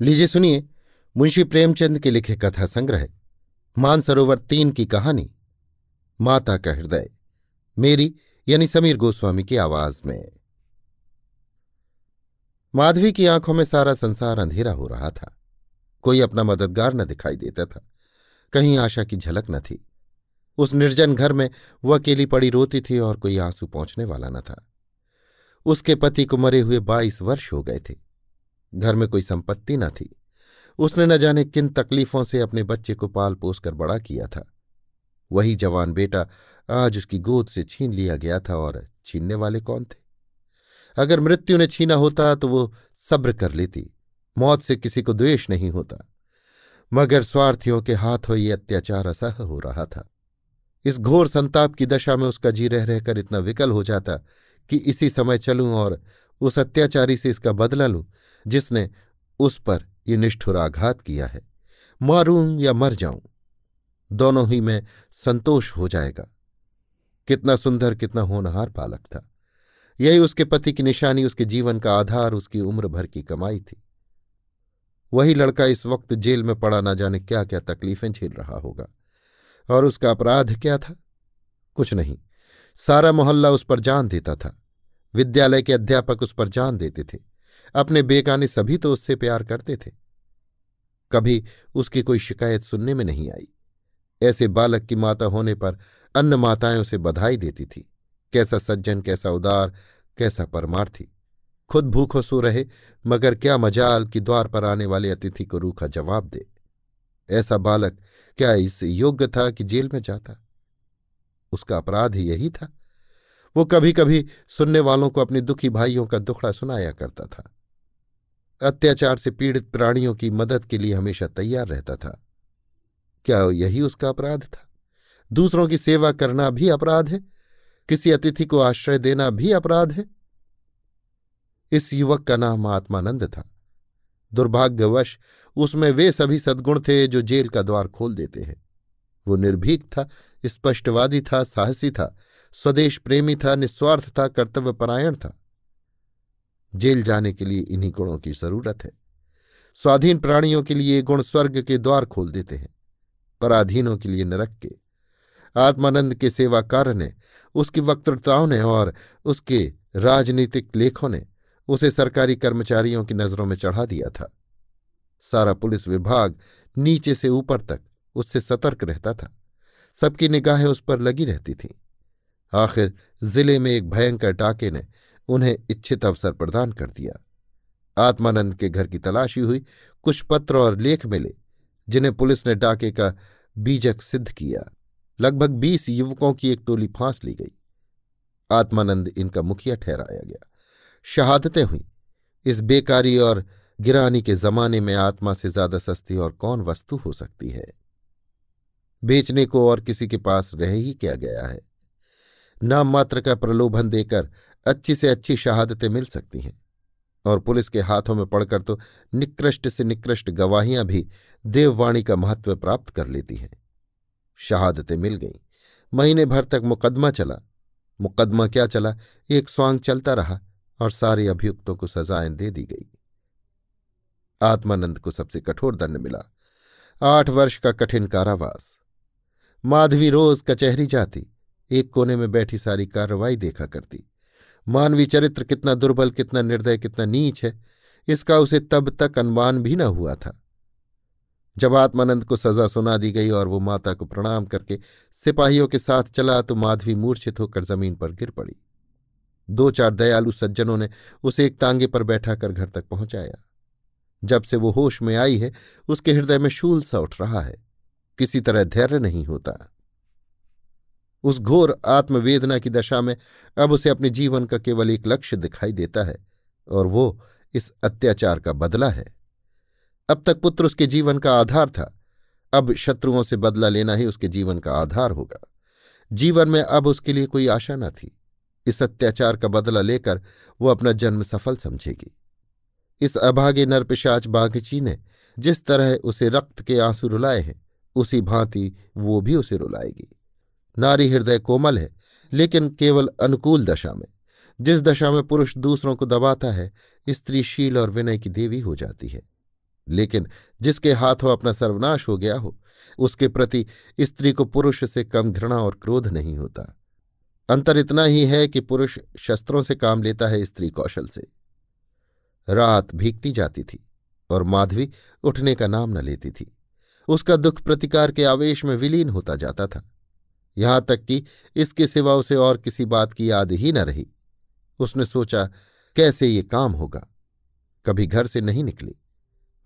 लीजिए सुनिए, मुंशी प्रेमचंद के लिखे कथा संग्रह, मानसरोवर तीन की कहानी, माता का हृदय, मेरी यानी समीर गोस्वामी की आवाज़ में। माधवी की आँखों में सारा संसार अंधेरा हो रहा था। कोई अपना मददगार न दिखाई देता था। कहीं आशा की झलक न थी। उस निर्जन घर में वह अकेली पड़ी रोती थी और कोई आँसू पहुँचने वाला न था। उसके पति को मरे हुए बाईस वर्ष हो गए थे। घर में कोई संपत्ति न थी। उसने न जाने किन तकलीफों से अपने बच्चे को पाल पोस कर बड़ा किया था। वही जवान बेटा आज उसकी गोद से छीन लिया गया था और छीनने वाले कौन थे? अगर मृत्यु ने छीना होता तो वो सब्र कर लेती, मौत से किसी को द्वेष नहीं होता। मगर स्वार्थियों के हाथों ये अत्याचार असह हो रहा था। इस घोर संताप की दशा में उसका जी रह रहकर इतना विकल हो जाता कि इसी समय चलूँ और उस अत्याचारी से इसका बदला लूँ जिसने उस पर ये निष्ठुर आघात किया है। मारूं या मर जाऊँ, दोनों ही में संतोष हो जाएगा। कितना सुंदर, कितना होनहार बालक था। यही उसके पति की निशानी, उसके जीवन का आधार, उसकी उम्र भर की कमाई थी। वही लड़का इस वक्त जेल में पड़ा ना जाने क्या क्या तकलीफें झेल रहा होगा। और उसका अपराध क्या था? कुछ नहीं। सारा मोहल्ला उस पर जान देता था। विद्यालय के अध्यापक उस पर जान देते थे। अपने बेगाने सभी तो उससे प्यार करते थे। कभी उसकी कोई शिकायत सुनने में नहीं आई। ऐसे बालक की माता होने पर अन्य माताएँ उसे बधाई देती थी। कैसा सज्जन, कैसा उदार, कैसा परमार्थी। खुद भूखो सो रहे, मगर क्या मजाल कि द्वार पर आने वाले अतिथि को रूखा जवाब दे। ऐसा बालक क्या इस योग्य था कि जेल में जाता? उसका अपराध यही था। वो कभी कभी सुनने वालों को अपने दुखी भाइयों का दुखड़ा सुनाया करता था। अत्याचार से पीड़ित प्राणियों की मदद के लिए हमेशा तैयार रहता था। क्या यही उसका अपराध था? दूसरों की सेवा करना भी अपराध है? किसी अतिथि को आश्रय देना भी अपराध है? इस युवक का नाम आत्मानंद था। दुर्भाग्यवश उसमें वे सभी सद्गुण थे जो जेल का द्वार खोल देते हैं। वो निर्भीक था, स्पष्टवादी था, साहसी था, स्वदेश प्रेमी था, निस्वार्थ था, कर्तव्यपरायण था। जेल जाने के लिए इन्हीं गुणों की ज़रूरत है। स्वाधीन प्राणियों के लिए गुण स्वर्ग के द्वार खोल देते हैं, पराधीनों के लिए नरक के। आत्मानंद के सेवा कार्य ने उसकी वक्तृताओं ने और उसके राजनीतिक लेखों ने उसे सरकारी कर्मचारियों की नज़रों में चढ़ा दिया था। सारा पुलिस विभाग नीचे से ऊपर तक उससे सतर्क रहता था। सबकी निगाहें उस पर लगी रहती थीं। आखिर ज़िले में एक भयंकर डाके ने उन्हें इच्छित अवसर प्रदान कर दिया। आत्मानंद के घर की तलाशी हुई। कुछ पत्र और लेख मिले, जिन्हें पुलिस ने डाके का बीजक सिद्ध किया। लगभग बीस युवकों की एक टोली फांस ली गई। आत्मानंद इनका मुखिया ठहराया गया। शहादतें हुई। इस बेकारी और गिरानी के जमाने में आत्मा से ज़्यादा सस्ती और कौन वस्तु हो सकती है? बेचने को और किसी के पास रह ही क्या गया है? नाम मात्र का प्रलोभन देकर अच्छी से अच्छी शहादतें मिल सकती हैं। और पुलिस के हाथों में पड़कर तो निकृष्ट से निकृष्ट गवाहियाँ भी देववाणी का महत्व प्राप्त कर लेती हैं। शहादतें मिल गईं। महीने भर तक मुकदमा चला। मुकदमा क्या चला? एक स्वांग चलता रहा और सारे अभियुक्तों को सजाएँ दे दी गई। आत्मानंद को सबसे कठोर दंड मिला। आठ वर्ष का कठिन कारावास। माधवी रोज कचहरी जाती। एक कोने में बैठी सारी कार्रवाई देखा करती। मानवीय चरित्र कितना दुर्बल, कितना निर्दय, कितना नीच है, इसका उसे तब तक अनुमान भी न हुआ था। जब आत्मानंद को सजा सुना दी गई और वो माता को प्रणाम करके सिपाहियों के साथ चला तो माधवी मूर्छित होकर ज़मीन पर गिर पड़ी। दो चार दयालु सज्जनों ने उसे एक तांगे पर बैठाकर घर तक पहुँचाया। जब से वो होश में आई है, उसके हृदय में शूल सा उठ रहा है। किसी तरह धैर्य नहीं होता। उस घोर आत्मवेदना की दशा में अब उसे अपने जीवन का केवल एक लक्ष्य दिखाई देता है, और वो इस अत्याचार का बदला है। अब तक पुत्र उसके जीवन का आधार था, अब शत्रुओं से बदला लेना ही उसके जीवन का आधार होगा। जीवन में अब उसके लिए कोई आशा न थी। इस अत्याचार का बदला लेकर वो अपना जन्म सफल समझेगी। इस अभागे नरपिशाच बागची ने जिस तरह उसे रक्त के आँसू रुलाए हैं, उसी भांति वो भी उसे रुलाएगी। नारी हृदय कोमल है, लेकिन केवल अनुकूल दशा में। जिस दशा में पुरुष दूसरों को दबाता है स्त्री शील और विनय की देवी हो जाती है। लेकिन जिसके हाथों अपना सर्वनाश हो गया हो, उसके प्रति स्त्री को पुरुष से कम घृणा और क्रोध नहीं होता। अंतर इतना ही है कि पुरुष शस्त्रों से काम लेता है स्त्री कौशल से। रात भीगती जाती थी और माधवी उठने का नाम न लेती थी। उसका दुख प्रतिकार के आवेश में विलीन होता जाता था। यहाँ तक कि इसके सिवा उसे और किसी बात की याद ही न रही। उसने सोचा, कैसे ये काम होगा? कभी घर से नहीं निकली।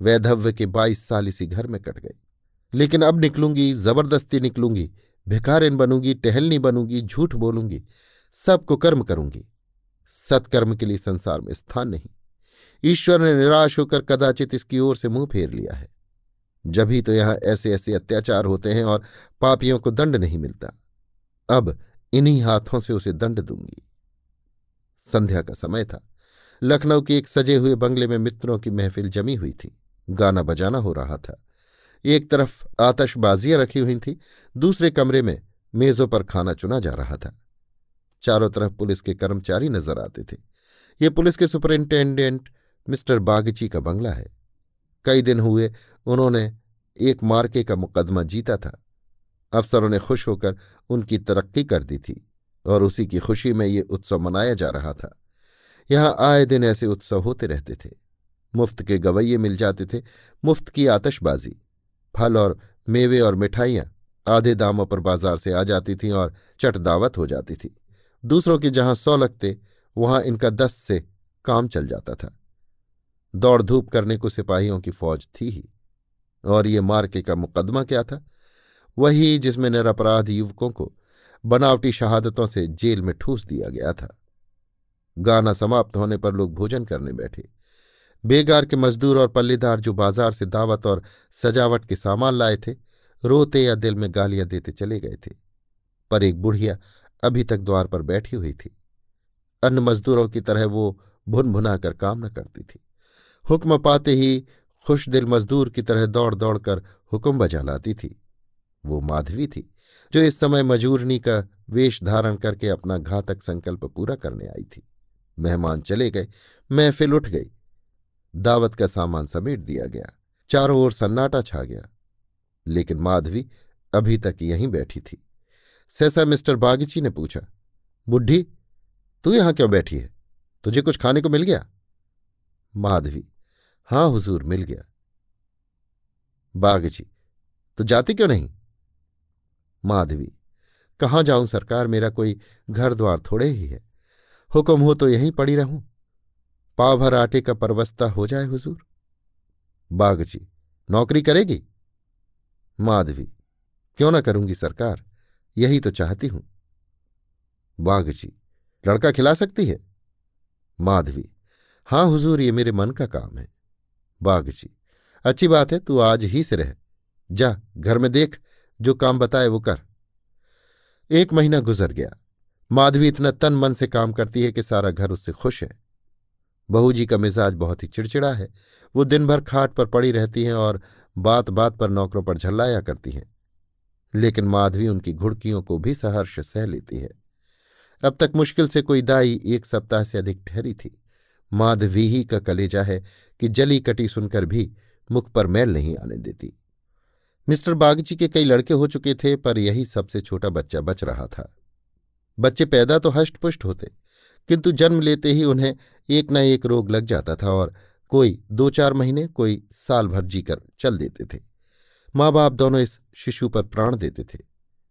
वैधव्य के बाईस साल इसी घर में कट गए। लेकिन अब निकलूँगी, ज़बरदस्ती निकलूँगी, भिखारिन बनूँगी, टहलनी बनूँगी, झूठ बोलूँगी, सबको कर्म करूँगी। सत्कर्म के लिए संसार में स्थान नहीं। ईश्वर ने निराश होकर कदाचित इसकी ओर से मुँह फेर लिया है। जभी तो यहाँ ऐसे ऐसे अत्याचार होते हैं और पापियों को दंड नहीं मिलता। अब इन्हीं हाथों से उसे दंड दूँगी। संध्या का समय था। लखनऊ के एक सजे हुए बंगले में मित्रों की महफिल जमी हुई थी। गाना बजाना हो रहा था। एक तरफ़ आतशबाजियाँ रखी हुई थी, दूसरे कमरे में मेजों पर खाना चुना जा रहा था। चारों तरफ़ पुलिस के कर्मचारी नज़र आते थे। ये पुलिस के सुपरिंटेंडेंट मिस्टर बागची का बंगला है। कई दिन हुए, उन्होंने एक मार्के का मुकदमा जीता था। अफसरों ने खुश होकर उनकी तरक्की कर दी थी और उसी की खुशी में ये उत्सव मनाया जा रहा था। यहाँ आए दिन ऐसे उत्सव होते रहते थे। मुफ़्त के गवैये मिल जाते थे, मुफ़्त की आतशबाजी, फल और मेवे और मिठाइयाँ आधे दामों पर बाज़ार से आ जाती थीं और चट दावत हो जाती थी। दूसरों के जहाँ सौ लगते, वहाँ इनका दस से काम चल जाता था। दौड़ धूप करने को सिपाहियों की फौज थी ही। और ये मार्के का मुकदमा क्या था? वही जिसमें निरपराध युवकों को बनावटी शहादतों से जेल में ठूस दिया गया था। गाना समाप्त होने पर लोग भोजन करने बैठे। बेगार के मजदूर और पल्लेदार जो बाज़ार से दावत और सजावट के सामान लाए थे, रोते या दिल में गालियाँ देते चले गए थे। पर एक बुढ़िया अभी तक द्वार पर बैठी हुई थी। अन्य मजदूरों की तरह वो भुन भुना कर काम न करती थी। हुक्म पाते ही खुश दिल मजदूर की तरह दौड़ दौड़ कर हुक्म बजा लाती थी। वो माधवी थी, जो इस समय मजूरनी का वेश धारण करके अपना घातक संकल्प पूरा करने आई थी। मेहमान चले गए, महफिल उठ गई। दावत का सामान समेट दिया गया, चारों ओर सन्नाटा छा गया। लेकिन माधवी अभी तक यहीं बैठी थी। सहसा मिस्टर बागची ने पूछा, बुढ़ी, तू यहाँ क्यों बैठी है? तुझे कुछ खाने को मिल गया? माधवी, हाँ, हुजूर, मिल गया। बागची तो जाती क्यों नहीं? माधवी, कहाँ जाऊँ सरकार, मेरा कोई घर द्वार थोड़े ही है। हुक्म हो तो यहीं पड़ी रहूँ। पाव भर आटे का परवस्ता हो जाए हुजूर। बागजी नौकरी करेगी? माधवी, क्यों ना करूँगी सरकार, यही तो चाहती हूँ। बागजी लड़का खिला सकती है? माधवी, हाँ हुजूर, ये मेरे मन का काम है। बागजी अच्छी बात है, तू आज ही से रह। जा, घर में देख जो काम बताए वो कर। एक महीना गुजर गया। माधवी इतना तन मन से काम करती है कि सारा घर उससे खुश है। बहू जी का मिजाज बहुत ही चिड़चिड़ा है। वो दिन भर खाट पर पड़ी रहती हैं और बात बात पर नौकरों पर झल्लाया करती हैं। लेकिन माधवी उनकी घुड़कियों को भी सहर्ष सह लेती है। अब तक मुश्किल से कोई दाई एक सप्ताह से अधिक ठहरी थी। माधवी ही का कलेजा है कि जली कटी सुनकर भी मुख पर मैल नहीं आने देती। मिस्टर बागची के कई लड़के हो चुके थे, पर यही सबसे छोटा बच्चा बच रहा था। बच्चे पैदा तो हष्टपुष्ट होते, किंतु जन्म लेते ही उन्हें एक न एक रोग लग जाता था और कोई दो चार महीने, कोई साल भर जीकर चल देते थे। माँ बाप दोनों इस शिशु पर प्राण देते थे।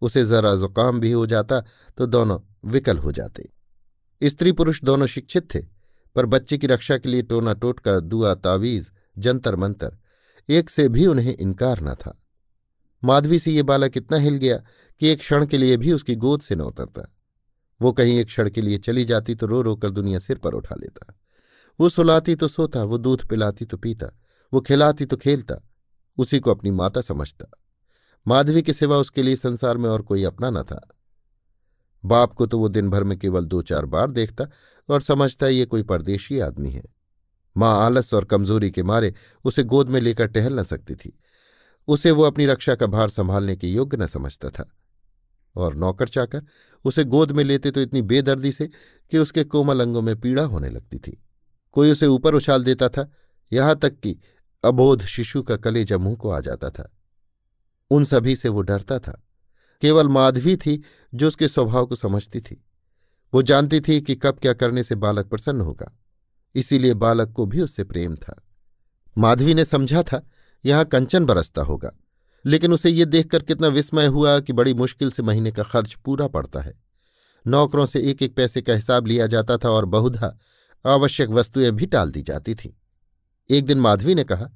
उसे जरा जुकाम भी हो जाता तो दोनों विकल हो जाते। स्त्री पुरुष दोनों शिक्षित थे, पर बच्चे की रक्षा के लिए टोना टोटका दुआ तावीज जंतर मंतर एक से भी उन्हें इनकार न था। माधवी से ये बालक इतना हिल गया कि एक क्षण के लिए भी उसकी गोद से न उतरता। वो कहीं एक क्षण के लिए चली जाती तो रो रो कर दुनिया सिर पर उठा लेता। वो सुलाती तो सोता, वो दूध पिलाती तो पीता, वो खिलाती तो खेलता, उसी को अपनी माता समझता। माधवी के सिवा उसके लिए संसार में और कोई अपना न था। बाप को तो वो दिन भर में केवल दो चार बार देखता और समझता ये कोई परदेशी आदमी है। माँ आलस और कमज़ोरी के मारे उसे गोद में लेकर टहल न सकती थी। उसे वो अपनी रक्षा का भार संभालने के योग्य न समझता था। और नौकर चाकर उसे गोद में लेते तो इतनी बेदर्दी से कि उसके कोमल अंगों में पीड़ा होने लगती थी। कोई उसे ऊपर उछाल देता था, यहाँ तक कि अबोध शिशु का कलेजा मुँह को आ जाता था। उन सभी से वो डरता था। केवल माधवी थी जो उसके स्वभाव को समझती थी। वो जानती थी कि कब क्या करने से बालक प्रसन्न होगा, इसीलिए बालक को भी उससे प्रेम था। माधवी ने समझा था यहाँ कंचन बरसता होगा। लेकिन उसे ये देखकर कितना विस्मय हुआ कि बड़ी मुश्किल से महीने का खर्च पूरा पड़ता है। नौकरों से एक एक पैसे का हिसाब लिया जाता था और बहुधा आवश्यक वस्तुएँ भी टाल दी जाती थीं। एक दिन माधवी ने कहा,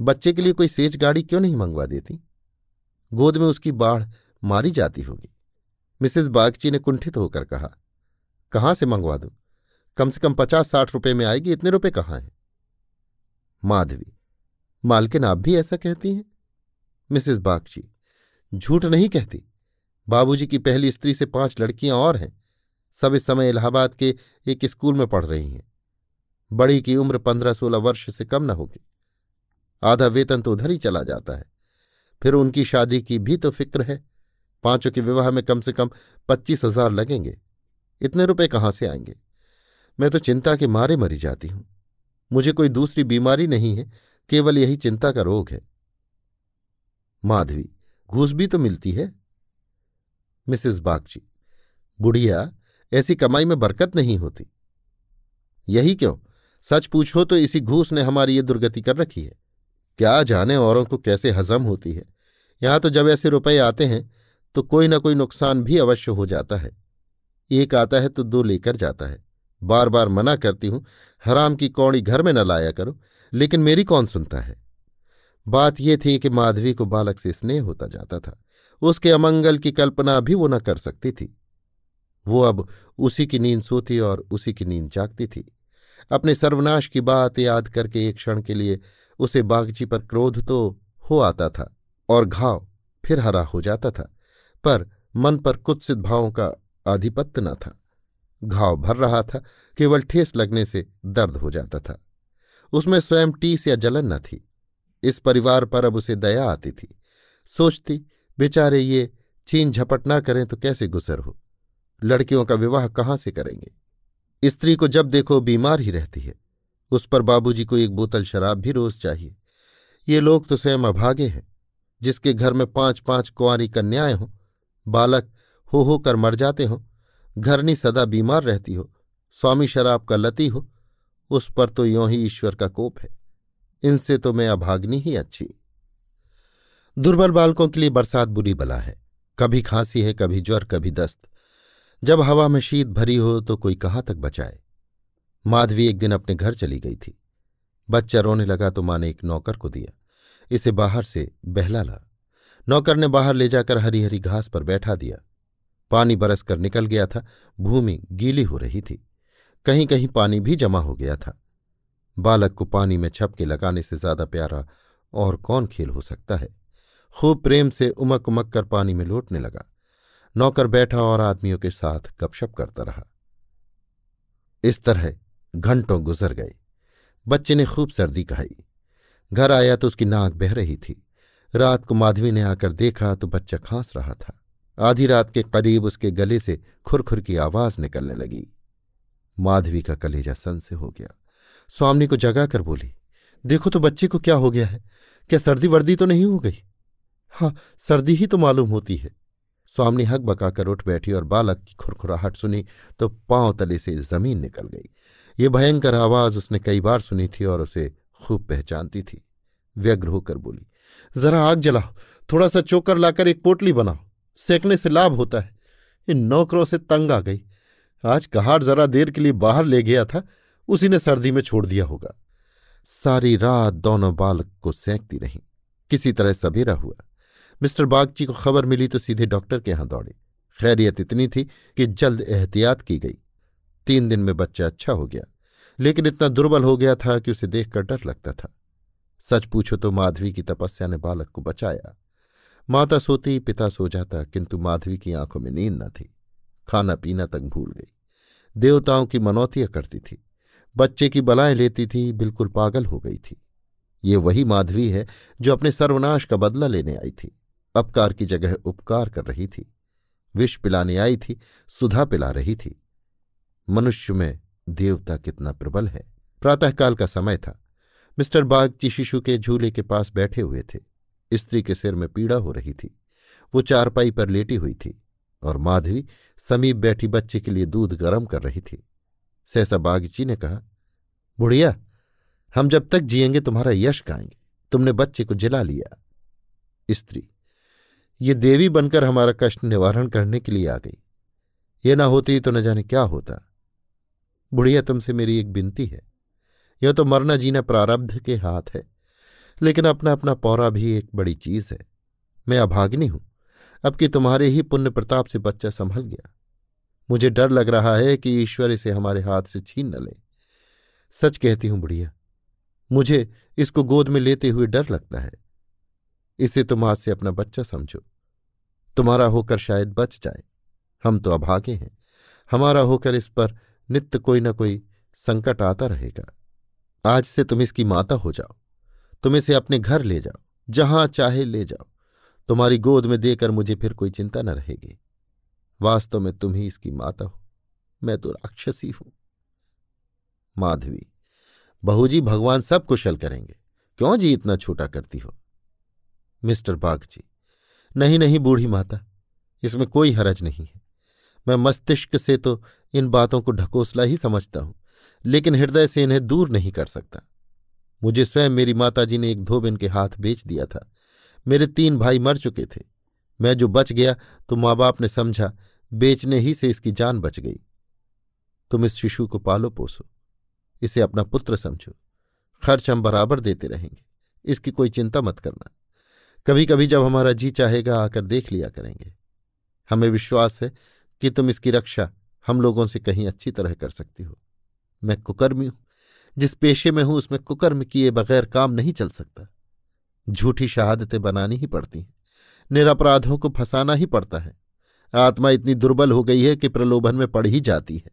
बच्चे के लिए कोई सेज गाड़ी क्यों नहीं मंगवा देती? गोद में उसकी बाढ़ मारी जाती होगी। मिसेस बागची ने कुंठित होकर कहा, कहाँ से मंगवा दूँ? कम से कम पचास साठ रुपए में आएगी, इतने रुपए कहाँ हैं? माधवी मालकिन, आप भी ऐसा कहती हैं? मिसेस बागची, झूठ नहीं कहती। बाबूजी की पहली स्त्री से पाँच लड़कियाँ और हैं। सब इस समय इलाहाबाद के एक स्कूल में पढ़ रही हैं। बड़ी की उम्र पंद्रह सोलह वर्ष से कम न होगी। आधा वेतन तो उधर ही चला जाता है। फिर उनकी शादी की भी तो फ़िक्र है। पाँचों के विवाह में कम से कम पच्चीस हज़ार लगेंगे। इतने रुपए कहाँ से आएँगे? मैं तो चिंता के मारे मरी जाती हूँ। मुझे कोई दूसरी बीमारी नहीं है। केवल यही चिंता का रोग है। माधवी, घूस भी तो मिलती है। मिसेस बागची, बुढ़िया, ऐसी कमाई में बरकत नहीं होती। यही क्यों? सच पूछो तो इसी घूस ने हमारी ये दुर्गति कर रखी है। क्या जाने औरों को कैसे हजम होती है। यहाँ तो जब ऐसे रुपए आते हैं तो कोई ना कोई नुकसान भी अवश्य हो जाता है। एक आता है तो दो लेकर जाता है। बार बार मना करती हूँ, हराम की कौड़ी घर में न लाया करो, लेकिन मेरी कौन सुनता है? बात यह थी कि माधवी को बालक से स्नेह होता जाता था, उसके अमंगल की कल्पना भी वो न कर सकती थी। वो अब उसी की नींद सोती और उसी की नींद जागती थी। अपने सर्वनाश की बात याद करके एक क्षण के लिए उसे बागची पर क्रोध तो हो आता था और घाव फिर हरा हो जाता था, पर मन पर कुत्सित भावों का आधिपत्य न था। घाव भर रहा था, केवल ठेस लगने से दर्द हो जाता था। उसमें स्वयं टीस या जलन न थी। इस परिवार पर अब उसे दया आती थी। सोचती, बेचारे ये छीन झपट ना करें तो कैसे गुजर हो? लड़कियों का विवाह कहाँ से करेंगे? स्त्री को जब देखो बीमार ही रहती है। उस पर बाबूजी को एक बोतल शराब भी रोज चाहिए। ये लोग तो स्वयं अभागे हैं। जिसके घर में पाँच पाँच कुंवारी कन्याएँ हों, बालक हो हो कर मर जाते हों घरनी सदा बीमार रहती हो। स्वामी शराब का लती हो। उस पर तो यों ही ईश्वर का कोप है। इनसे तो मैं अभाग्नि ही अच्छी। दुर्बल बालकों के लिए बरसात बुरी बला है। कभी खांसी है, कभी ज्वर, कभी दस्त। जब हवा में शीत भरी हो तो कोई कहाँ तक बचाए? माधवी एक दिन अपने घर चली गई थी। बच्चा रोने लगा तो माँ ने एक नौकर को दिया। इसे बाहर से बहला ला। नौकर ने बाहर ले जाकर हरी हरी घास पर बैठा दिया। पानी बरस कर निकल गया था। भूमि गीली हो रही थी। कहीं कहीं पानी भी जमा हो गया था। बालक को पानी में छपके लगाने से ज़्यादा प्यारा और कौन खेल हो सकता है? खूब प्रेम से उमक उमक कर पानी में लौटने लगा। नौकर बैठा और आदमियों के साथ गपशप करता रहा। इस तरह घंटों गुजर गए। बच्चे ने खूब सर्दी कहाई। घर आया तो उसकी नाक बह रही थी। रात को माधवी ने आकर देखा तो बच्चा खांस रहा था। आधी रात के करीब उसके गले से खुरखुर की आवाज़ निकलने लगी। माधवी का कलेजा सन से हो गया। स्वामी को जगा कर बोली, देखो तो बच्चे को क्या हो गया है? क्या सर्दी वर्दी तो नहीं हो गई? हाँ सर्दी ही तो मालूम होती है। स्वामी हक बकाकर उठ बैठी और बालक की खुरखुराहट सुनी तो पाँव तले से ज़मीन निकल गई। ये भयंकर आवाज़ उसने कई बार सुनी थी और उसे खूब पहचानती थी। व्यग्र होकर बोली, जरा आग जलाओ, थोड़ा सा चोकर लाकर एक पोटली बनाओ। सेकने से लाभ होता है। इन नौकरों से तंग आ गई। आज कहाड़ जरा देर के लिए बाहर ले गया था, उसी ने सर्दी में छोड़ दिया होगा। सारी रात दोनों बालक को सेंकती रहीं। किसी तरह सवेरा हुआ। मिस्टर बागची को खबर मिली तो सीधे डॉक्टर के यहाँ दौड़े। खैरियत इतनी थी कि जल्द एहतियात की गई। तीन दिन में बच्चा अच्छा हो गया। लेकिन इतना दुर्बल हो गया था कि उसे देखकर डर लगता था। सच पूछो तो माधवी की तपस्या ने बालक को बचाया। माता सोती, पिता सो जाता, किंतु माधवी की आँखों में नींद न थी। खाना पीना तक भूल गई। देवताओं की मनौतियाँ करती थी। बच्चे की बलाएँ लेती थी, बिल्कुल पागल हो गई थी। ये वही माधवी है जो अपने सर्वनाश का बदला लेने आई थी। अपकार की जगह उपकार कर रही थी। विष पिलाने आई थी, सुधा पिला रही थी। मनुष्य में देवता कितना प्रबल है। प्रातःकाल का समय था। मिस्टर बागची शिशु के झूले के पास बैठे हुए थे। स्त्री के सिर में पीड़ा हो रही थी। वो चारपाई पर लेटी हुई थी और माधवी समीप बैठी बच्चे के लिए दूध गर्म कर रही थी। सहसा बागची ने कहा, बुढ़िया, हम जब तक जिएँगे तुम्हारा यश गाएँगे। तुमने बच्चे को जिला लिया। स्त्री, ये देवी बनकर हमारा कष्ट निवारण करने के लिए आ गई। ये ना होती तो न जाने क्या होता। बुढ़िया, तुमसे मेरी एक विनती है। यह तो मरना जीना प्रारब्ध के हाथ है। लेकिन अपना अपना पौरा भी एक बड़ी चीज़ है। मैं अभाग्नि हूँ। अब कि तुम्हारे ही पुण्य प्रताप से बच्चा संभल गया। मुझे डर लग रहा है कि ईश्वर इसे हमारे हाथ से छीन न ले। सच कहती हूँ बुढ़िया, मुझे इसको गोद में लेते हुए डर लगता है। इसे तुम आज से अपना बच्चा समझो। तुम्हारा होकर शायद बच जाए। हम तो अभागे हैं। हमारा होकर इस पर नित्य कोई न कोई संकट आता रहेगा। आज से तुम इसकी माता हो जाओ। तुम इसे अपने घर ले जाओ, जहाँ चाहे ले जाओ। तुम्हारी गोद में देकर मुझे फिर कोई चिंता न रहेगी। वास्तव में तुम ही इसकी माता हो। मैं तो राक्षसी हूँ। माधवी बहू जी भगवान सब कुशल करेंगे। क्यों जी इतना छोटा करती हो? मिस्टर बागजी नहीं नहीं, बूढ़ी माता, इसमें कोई हरज नहीं है। मैं मस्तिष्क से तो इन बातों को ढकोसला ही समझता हूँ, लेकिन हृदय से इन्हें दूर नहीं कर सकता। मुझे स्वयं मेरी माताजी ने एक धोबिन के हाथ बेच दिया था। मेरे तीन भाई मर चुके थे। मैं जो बच गया तो माँ बाप ने समझा, बेचने ही से इसकी जान बच गई। तुम इस शिशु को पालो, पोसो। इसे अपना पुत्र समझो। खर्च हम बराबर देते रहेंगे। इसकी कोई चिंता मत करना। कभी कभी जब हमारा जी चाहेगा, आकर देख लिया करेंगे। हमें विश्वास है कि तुम इसकी रक्षा हम लोगों से कहीं अच्छी तरह कर सकती हो। मैं कुकर्मी हूँ। जिस पेशे में हूँ, उसमें कुकर्म किए बगैर काम नहीं चल सकता। झूठी शहादतें बनानी ही पड़ती हैं। निरपराधों को फंसाना ही पड़ता है। आत्मा इतनी दुर्बल हो गई है कि प्रलोभन में पड़ ही जाती है।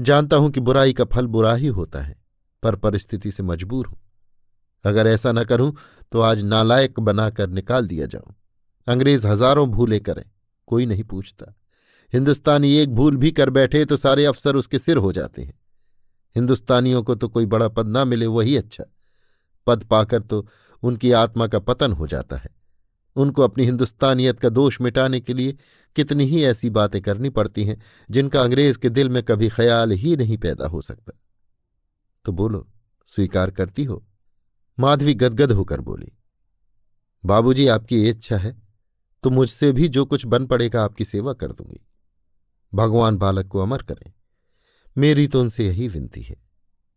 जानता हूँ कि बुराई का फल बुरा ही होता है, पर परिस्थिति से मजबूर हूँ। अगर ऐसा न करूँ तो आज नालायक बनाकर निकाल दिया जाऊँ। अंग्रेज़ हज़ारों भूले करें, कोई नहीं पूछता। हिंदुस्तानी एक भूल भी कर बैठे तो सारे अफसर उसके सिर हो जाते हैं। हिंदुस्तानियों को तो कोई बड़ा पद ना मिले, वही अच्छा। पद पाकर तो उनकी आत्मा का पतन हो जाता है। उनको अपनी हिंदुस्तानियत का दोष मिटाने के लिए कितनी ही ऐसी बातें करनी पड़ती हैं, जिनका अंग्रेज़ के दिल में कभी ख्याल ही नहीं पैदा हो सकता। तो बोलो, स्वीकार करती हो? माधवी गदगद होकर बोली, बाबूजी, आपकी इच्छा है तो मुझसे भी जो कुछ बन पड़ेगा आपकी सेवा कर दूँगी। भगवान बालक को अमर करें। मेरी तो उनसे यही विनती है।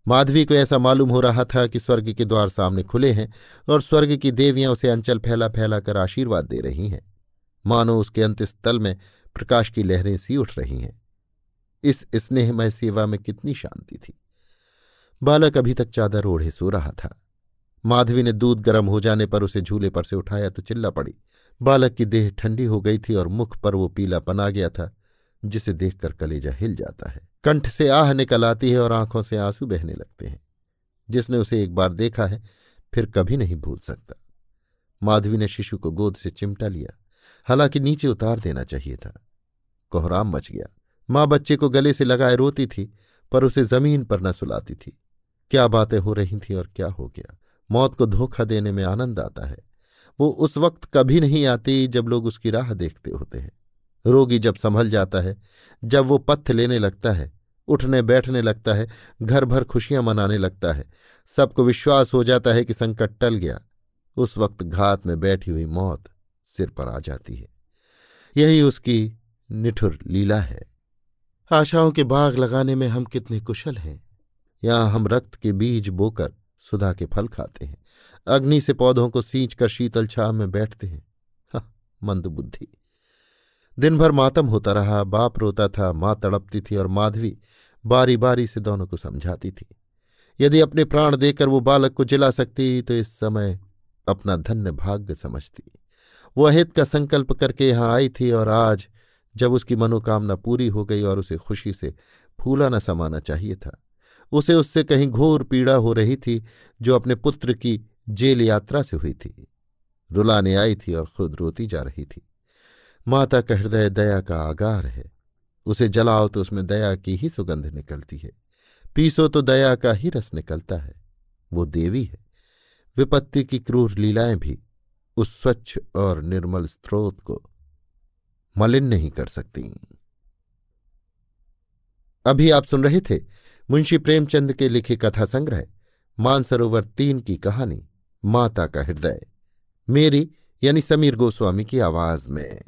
माधवी को ऐसा मालूम हो रहा था कि स्वर्ग के द्वार सामने खुले हैं और स्वर्ग की देवियाँ उसे अंचल फैला फैला कर आशीर्वाद दे रही हैं। मानो उसके अंत्यस्थल में प्रकाश की लहरें सी उठ रही हैं। इस स्नेहमय सेवा में कितनी शांति थी। बालक अभी तक चादर ओढ़े सो रहा था। माधवी ने दूध गर्म हो जाने पर उसे झूले पर से उठाया तो चिल्ला पड़ी। बालक की देह ठंडी हो गई थी और मुख पर वो पीला पना गया था, जिसे देखकर कलेजा हिल जाता है। कंठ से आह निकल आती है और आँखों से आँसू बहने लगते हैं। जिसने उसे एक बार देखा है, फिर कभी नहीं भूल सकता। माधवी ने शिशु को गोद से चिमटा लिया। हालाँकि नीचे उतार देना चाहिए था। कोहराम मच गया। माँ बच्चे को गले से लगाए रोती थी, पर उसे ज़मीन पर न सुलाती थी। क्या बातें हो रही थीं और क्या हो गया? मौत को धोखा देने में आनंद आता है। वो उस वक्त कभी नहीं आती जब लोग उसकी राह देखते होते हैं। रोगी जब संभल जाता है, जब वो पत्थ लेने लगता है उठने बैठने लगता है घर भर खुशियाँ मनाने लगता है। सबको विश्वास हो जाता है कि संकट टल गया। उस वक्त घात में बैठी हुई मौत सिर पर आ जाती है। यही उसकी निठुर लीला है। आशाओं के बाग लगाने में हम कितने कुशल हैं। यहाँ हम रक्त के बीज बोकर सुधा के फल खाते हैं। अग्नि से पौधों को सींच कर शीतल छाव में बैठते हैं। हाँ, मंद बुद्धि। दिन भर मातम होता रहा, बाप रोता था, माँ तड़पती थी और माधवी बारी बारी से दोनों को समझाती थी। यदि अपने प्राण देकर वो बालक को जिला सकती तो इस समय अपना धन्य भाग्य समझती। वो अहित का संकल्प करके यहाँ आई थी और आज जब उसकी मनोकामना पूरी हो गई और उसे खुशी से फूला न समाना चाहिए था, उसे उससे कहीं घोर पीड़ा हो रही थी जो अपने पुत्र की जेल यात्रा से हुई थी। रुलाने आई थी और खुद रोती जा रही थी। माता का हृदय दया का आगार है। उसे जलाओ तो उसमें दया की ही सुगंध निकलती है। पीसो तो दया का ही रस निकलता है। वो देवी है। विपत्ति की क्रूर लीलाएँ भी उस स्वच्छ और निर्मल स्रोत को मलिन नहीं कर सकती। अभी आप सुन रहे थे मुंशी प्रेमचंद के लिखे कथा संग्रह, मानसरोवर तीन की कहानी, माता का हृदय। मेरी यानी समीर गोस्वामी की आवाज़ में।